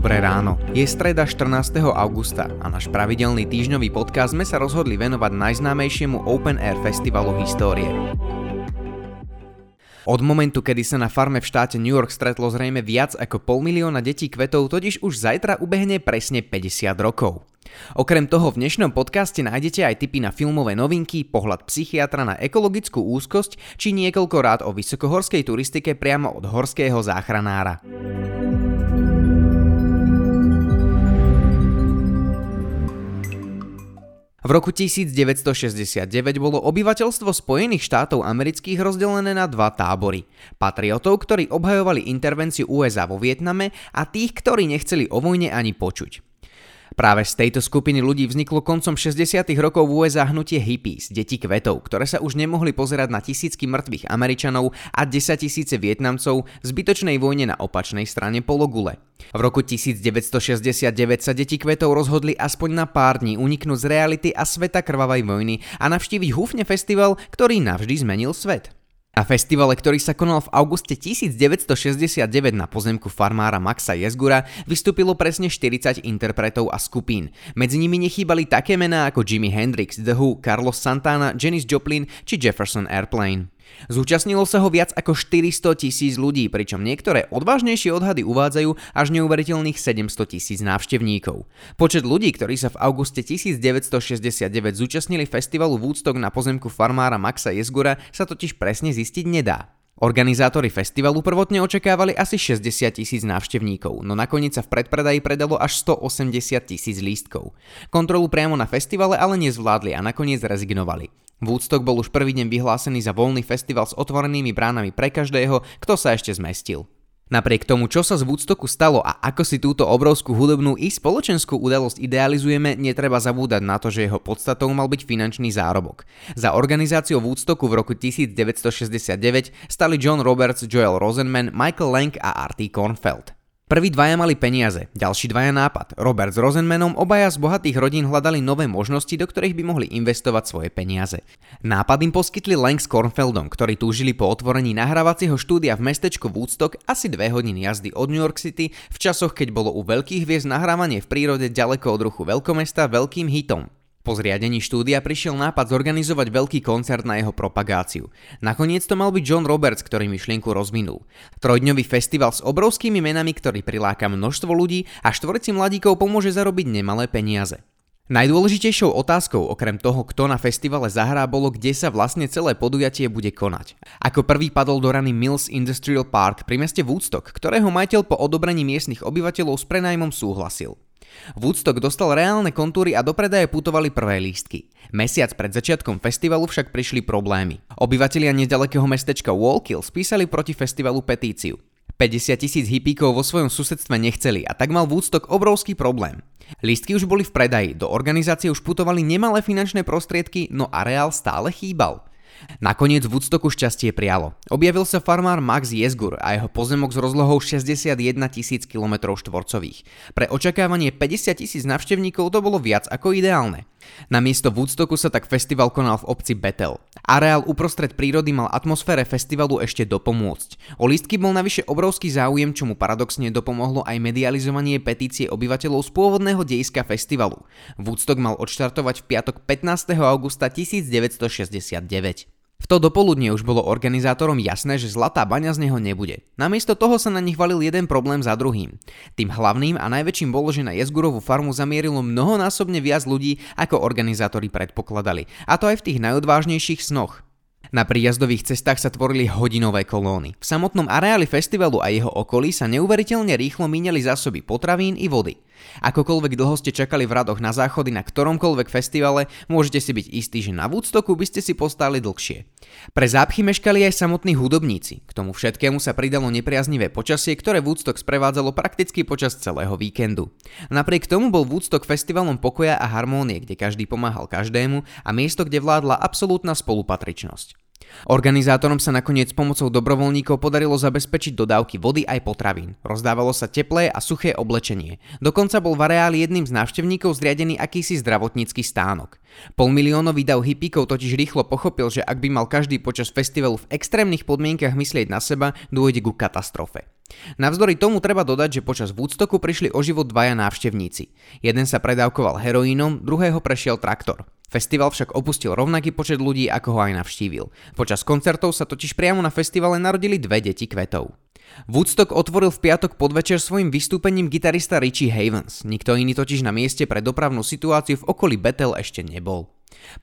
Dobré ráno. Je streda 14. augusta a náš pravidelný týždňový podcast sme sa rozhodli venovať najznámejšiemu Open Air festivalu histórie. Od momentu, kedy sa na farme v štáte New York stretlo zrejme viac ako pol milióna detí kvetov, totiž už zajtra ubehne presne 50 rokov. Okrem toho v dnešnom podcaste nájdete aj tipy na filmové novinky, pohľad psychiatra na ekologickú úzkosť či niekoľko rád o vysokohorskej turistike priamo od horského záchranára. V roku 1969 bolo obyvateľstvo Spojených štátov amerických rozdelené na dva tábory. Patriotov, ktorí obhajovali intervenciu USA vo Vietname a tých, ktorí nechceli o vojne ani počuť. Práve z tejto skupiny ľudí vzniklo koncom 60. rokov v USA hnutie hippies, deti kvetov, ktoré sa už nemohli pozerať na tisícky mŕtvych Američanov a 10 tisíce Vietnamcov v zbytočnej vojne na opačnej strane pologule. V roku 1969 sa deti kvetov rozhodli aspoň na pár dní uniknúť z reality a sveta krvavej vojny a navštíviť Húfne festival, ktorý navždy zmenil svet. Na festivale, ktorý sa konal v auguste 1969 na pozemku farmára Maxa Jezgura, vystúpilo presne 40 interpretov a skupín. Medzi nimi nechýbali také mená ako Jimi Hendrix, The Who, Carlos Santana, Janis Joplin či Jefferson Airplane. Zúčastnilo sa ho viac ako 400 tisíc ľudí, pričom niektoré odvážnejšie odhady uvádzajú až neuveriteľných 700 tisíc návštevníkov. Počet ľudí, ktorí sa v auguste 1969 zúčastnili festivalu Woodstock na pozemku farmára Maxa Jesgura sa totiž presne zistiť nedá. Organizátori festivalu prvotne očakávali asi 60 tisíc návštevníkov, no nakoniec sa v predpredaji predalo až 180 tisíc lístkov. Kontrolu priamo na festivale ale nezvládli a nakoniec rezignovali. Woodstock bol už prvý deň vyhlásený za voľný festival s otvorenými bránami pre každého, kto sa ešte zmestil. Napriek tomu, čo sa z Woodstocku stalo a ako si túto obrovskú hudobnú i spoločenskú udalosť idealizujeme, netreba zabúdať na to, že jeho podstatou mal byť finančný zárobok. Za organizáciou Woodstocku v roku 1969 stali John Roberts, Joel Rosenman, Michael Lang a Artie Kornfeld. Prví dvaja mali peniaze, ďalší dvaja nápad. Robert s Rosenmanom, obaja z bohatých rodín hľadali nové možnosti, do ktorých by mohli investovať svoje peniaze. Nápad im poskytli Lang s Kornfeldom, ktorí túžili po otvorení nahrávacieho štúdia v mestečku Woodstock asi dve hodiny jazdy od New York City v časoch, keď bolo u veľkých hviezd nahrávanie v prírode ďaleko od ruchu veľkomesta veľkým hitom. Po zriadení štúdia prišiel nápad zorganizovať veľký koncert na jeho propagáciu. Nakoniec to mal byť John Roberts, ktorý myšlienku rozvinul. Trojdňový festival s obrovskými menami, ktorý priláka množstvo ľudí a štvorici mladíkov pomôže zarobiť nemalé peniaze. Najdôležitejšou otázkou okrem toho, kto na festivale zahrá, bolo, kde sa vlastne celé podujatie bude konať. Ako prvý padol do rany Mills Industrial Park pri meste Woodstock, ktorého majiteľ po odobrení miestnych obyvateľov s prenajmom súhlasil. Woodstock dostal reálne kontúry a do predaje putovali prvé lístky. Mesiac pred začiatkom festivalu však prišli problémy. Obyvatelia nedalekého mestečka Wallkill spísali proti festivalu petíciu. 50 tisíc hippíkov vo svojom susedstve nechceli a tak mal Woodstock obrovský problém. Lístky už boli v predaji, do organizácie už putovali nemalé finančné prostriedky, no areál stále chýbal. Nakoniec Woodstocku šťastie prialo. Objavil sa farmár Max Jesgur a jeho pozemok s rozlohou 61 tisíc km štvorcových. Pre očakávanie 50 tisíc navštevníkov to bolo viac ako ideálne. Na miesto Woodstocku sa tak festival konal v obci Bethel. Areál uprostred prírody mal atmosfére festivalu ešte dopomôcť. O lístky bol navyše obrovský záujem, čo mu paradoxne dopomohlo aj medializovanie petície obyvateľov z pôvodného dejska festivalu. Woodstock mal odštartovať v piatok 15. augusta 1969. V to dopoludne už bolo organizátorom jasné, že zlatá baňa z neho nebude. Namiesto toho sa na nich valil jeden problém za druhým. Tým hlavným a najväčším bolo, že na Jezgurovú farmu zamierilo mnohonásobne viac ľudí, ako organizátori predpokladali. A to aj v tých najodvážnejších snoch. Na príjazdových cestách sa tvorili hodinové kolóny. V samotnom areáli festivalu a jeho okolí sa neuveriteľne rýchlo míňali zásoby potravín i vody. Akokoľvek dlho ste čakali v radoch na záchody na ktoromkoľvek festivale, môžete si byť istí, že na Woodstocku by ste si postáli dlhšie. Pre zápchy meškali aj samotní hudobníci. K tomu všetkému sa pridalo nepriaznivé počasie, ktoré Woodstock sprevádzalo prakticky počas celého víkendu. Napriek tomu bol Woodstock festivalom pokoja a harmónie, kde každý pomáhal každému a miesto, kde vládla absolútna spolupatričnosť. Organizátorom sa nakoniec pomocou dobrovoľníkov podarilo zabezpečiť dodávky vody aj potravín. Rozdávalo sa teplé a suché oblečenie. Dokonca bol v areáli jedným z návštevníkov zriadený akýsi zdravotnícky stánok. Polmiliónový dav hippíkov totiž rýchlo pochopil, že ak by mal každý počas festivalu v extrémnych podmienkach myslieť na seba, dôjde ku katastrofe. Navzdory tomu treba dodať, že počas Woodstocku prišli o život dvaja návštevníci. Jeden sa predávkoval heroínom, druhého prešiel traktor. Festival však opustil rovnaký počet ľudí, ako ho aj navštívil. Počas koncertov sa totiž priamo na festivale narodili dve deti kvetov. Woodstock otvoril v piatok podvečer svojim vystúpením gitarista Richie Havens. Nikto iný totiž na mieste pre dopravnú situáciu v okolí Bethel ešte nebol.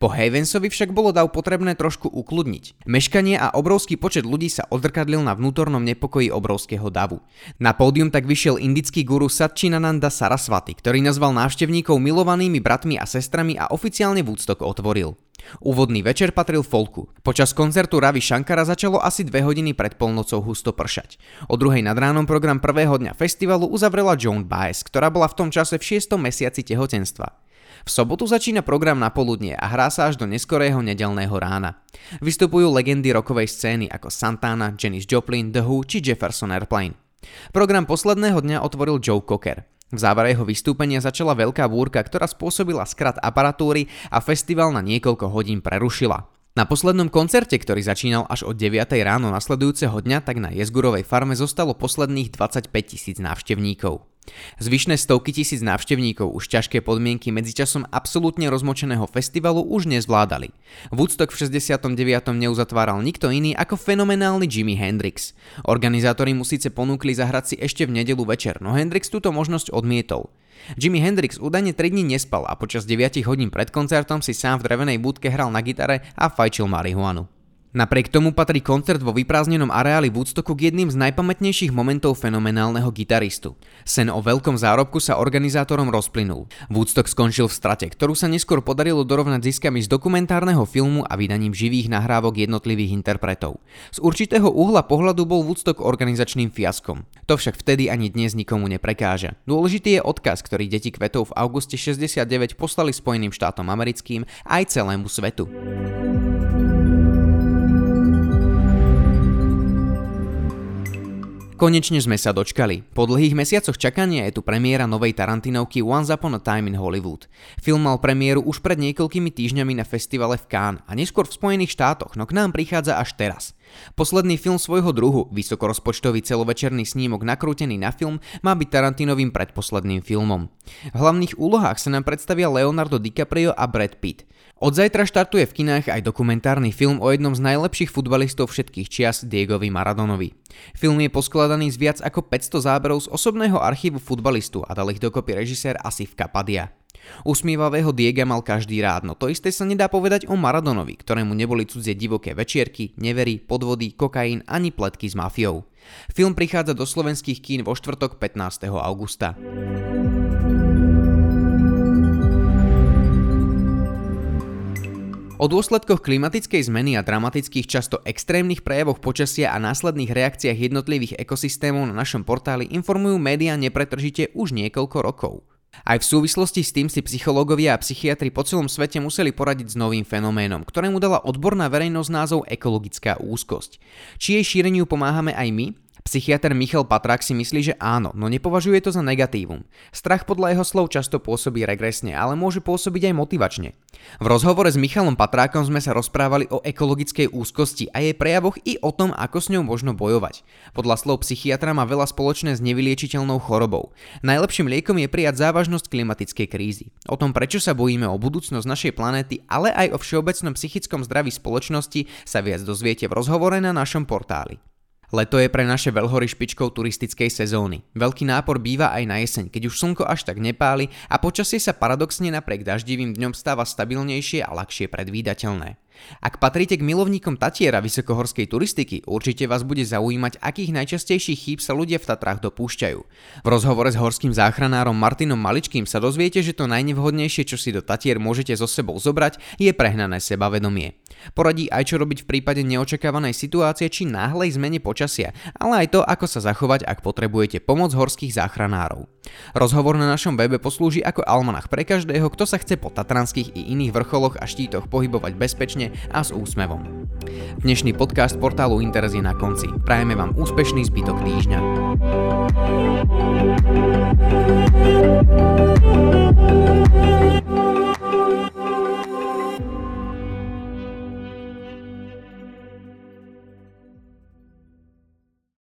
Po Havensovi však bolo dav potrebné trošku ukludniť. Meškanie a obrovský počet ľudí sa odrkadlil na vnútornom nepokoji obrovského davu. Na pódium tak vyšiel indický guru Satchinananda Saraswati, ktorý nazval návštevníkov milovanými bratmi a sestrami a oficiálne Woodstock otvoril. Úvodný večer patril folku. Počas koncertu Ravi Shankara začalo asi dve hodiny pred polnocou husto pršať. O druhej nad ránom program prvého dňa festivalu uzavrela Joan Baez, ktorá bola v tom čase v 6. mesiaci tehotenstva. V sobotu začína program na poludnie a hrá sa až do neskorého nedelného rána. Vystupujú legendy rokovej scény ako Santana, Janis Joplin, The Who či Jefferson Airplane. Program posledného dňa otvoril Joe Cocker. V závere jeho vystúpenia začala veľká búrka, ktorá spôsobila skrat aparatúry a festival na niekoľko hodín prerušila. Na poslednom koncerte, ktorý začínal až od 9 ráno nasledujúceho dňa, tak na Jezgurovej farme zostalo posledných 25 tisíc návštevníkov. Zvyšné stovky tisíc návštevníkov už ťažké podmienky medzičasom absolútne rozmočeného festivalu už nezvládali. Woodstock v 69. neuzatváral nikto iný ako fenomenálny Jimi Hendrix. Organizátori mu síce ponúkli zahrať si ešte v nedelu večer, no Hendrix túto možnosť odmietol. Jimi Hendrix údajne 3 dní nespal a počas 9 hodín pred koncertom si sám v drevenej budke hral na gitare a fajčil marihuanu. Napriek tomu patrí koncert vo vyprázdnenom areáli Woodstocku k jedným z najpamätnejších momentov fenomenálneho gitaristu. Sen o veľkom zárobku sa organizátorom rozplynul. Woodstock skončil v strate, ktorú sa neskôr podarilo dorovnať ziskami z dokumentárneho filmu a vydaním živých nahrávok jednotlivých interpretov. Z určitého uhla pohľadu bol Woodstock organizačným fiaskom. To však vtedy ani dnes nikomu neprekáža. Dôležitý je odkaz, ktorý deti kvetov v auguste 69 poslali Spojeným štátom americkým aj celému svetu. Konečne sme sa dočkali. Po dlhých mesiacoch čakania je tu premiéra novej Tarantinovky Once Upon a Time in Hollywood. Film mal premiéru už pred niekoľkými týždňami na festivale v Cannes a neskôr v Spojených štátoch, no k nám prichádza až teraz. Posledný film svojho druhu, vysokorozpočtový celovečerný snímok nakrútený na film, má byť Tarantinovým predposledným filmom. V hlavných úlohách sa nám predstavia Leonardo DiCaprio a Brad Pitt. Od zajtra štartuje v kinách aj dokumentárny film o jednom z najlepších futbalistov všetkých čias Diegovi Maradonovi. Film je poskladaný z viac ako 500 záberov z osobného archívu futbalistu a dal ich dokopy režisér Asif Kapadia. Usmievavého Diega mal každý rád, no to isté sa nedá povedať o Maradonovi, ktorému neboli cudzie divoké večierky, nevery, podvody, kokain ani pletky s mafiou. Film prichádza do slovenských kín vo štvrtok 15. augusta. O dôsledkoch klimatickej zmeny a dramatických často extrémnych prejavoch počasia a následných reakciách jednotlivých ekosystémov na našom portáli informujú médiá nepretržite už niekoľko rokov. Aj v súvislosti s tým si psychológovia a psychiatri po celom svete museli poradiť s novým fenoménom, ktorému dala odborná verejnosť názov ekologická úzkosť. Či jej šíreniu pomáhame aj my? Psychiatr Michal Patrák si myslí, že áno, no nepovažuje to za negatívum. Strach podľa jeho slov často pôsobí regresne, ale môže pôsobiť aj motivačne. V rozhovore s Michalom Patrákom sme sa rozprávali o ekologickej úzkosti a jej prejavoch i o tom, ako s ňou možno bojovať. Podľa slov psychiatra má veľa spoločné s nevyliečiteľnou chorobou. Najlepším liekom je prijať závažnosť klimatickej krízy. O tom, prečo sa bojíme o budúcnosť našej planéty, ale aj o všeobecnom psychickom zdraví spoločnosti sa viac dozviete v rozhovore na našom portáli. Leto je pre naše veľhory špičkou turistickej sezóny. Veľký nápor býva aj na jeseň, keď už slnko až tak nepáli a počasie sa paradoxne napriek daždivým dňom stáva stabilnejšie a ľahšie predvídateľné. Ak patríte k milovníkom Tatiera vysokohorskej turistiky, určite vás bude zaujímať, akých najčastejších chýb sa ľudia v Tatrách dopúšťajú. V rozhovore s horským záchranárom Martinom Maličkým sa dozviete, že to najnevhodnejšie, čo si do Tatier môžete so sebou zobrať, je prehnané sebavedomie. Poradí aj čo robiť v prípade neočakávanej situácie či náhlej zmene počasia, ale aj to, ako sa zachovať, ak potrebujete pomoc horských záchranárov. Rozhovor na našom webe poslúži ako almanach pre každého, kto sa chce po tatranských i iných vrcholoch a štítoch pohybovať bezpečne a s úsmevom. Dnešný podcast portálu Interes je na konci. Prajeme vám úspešný zbytok týždňa.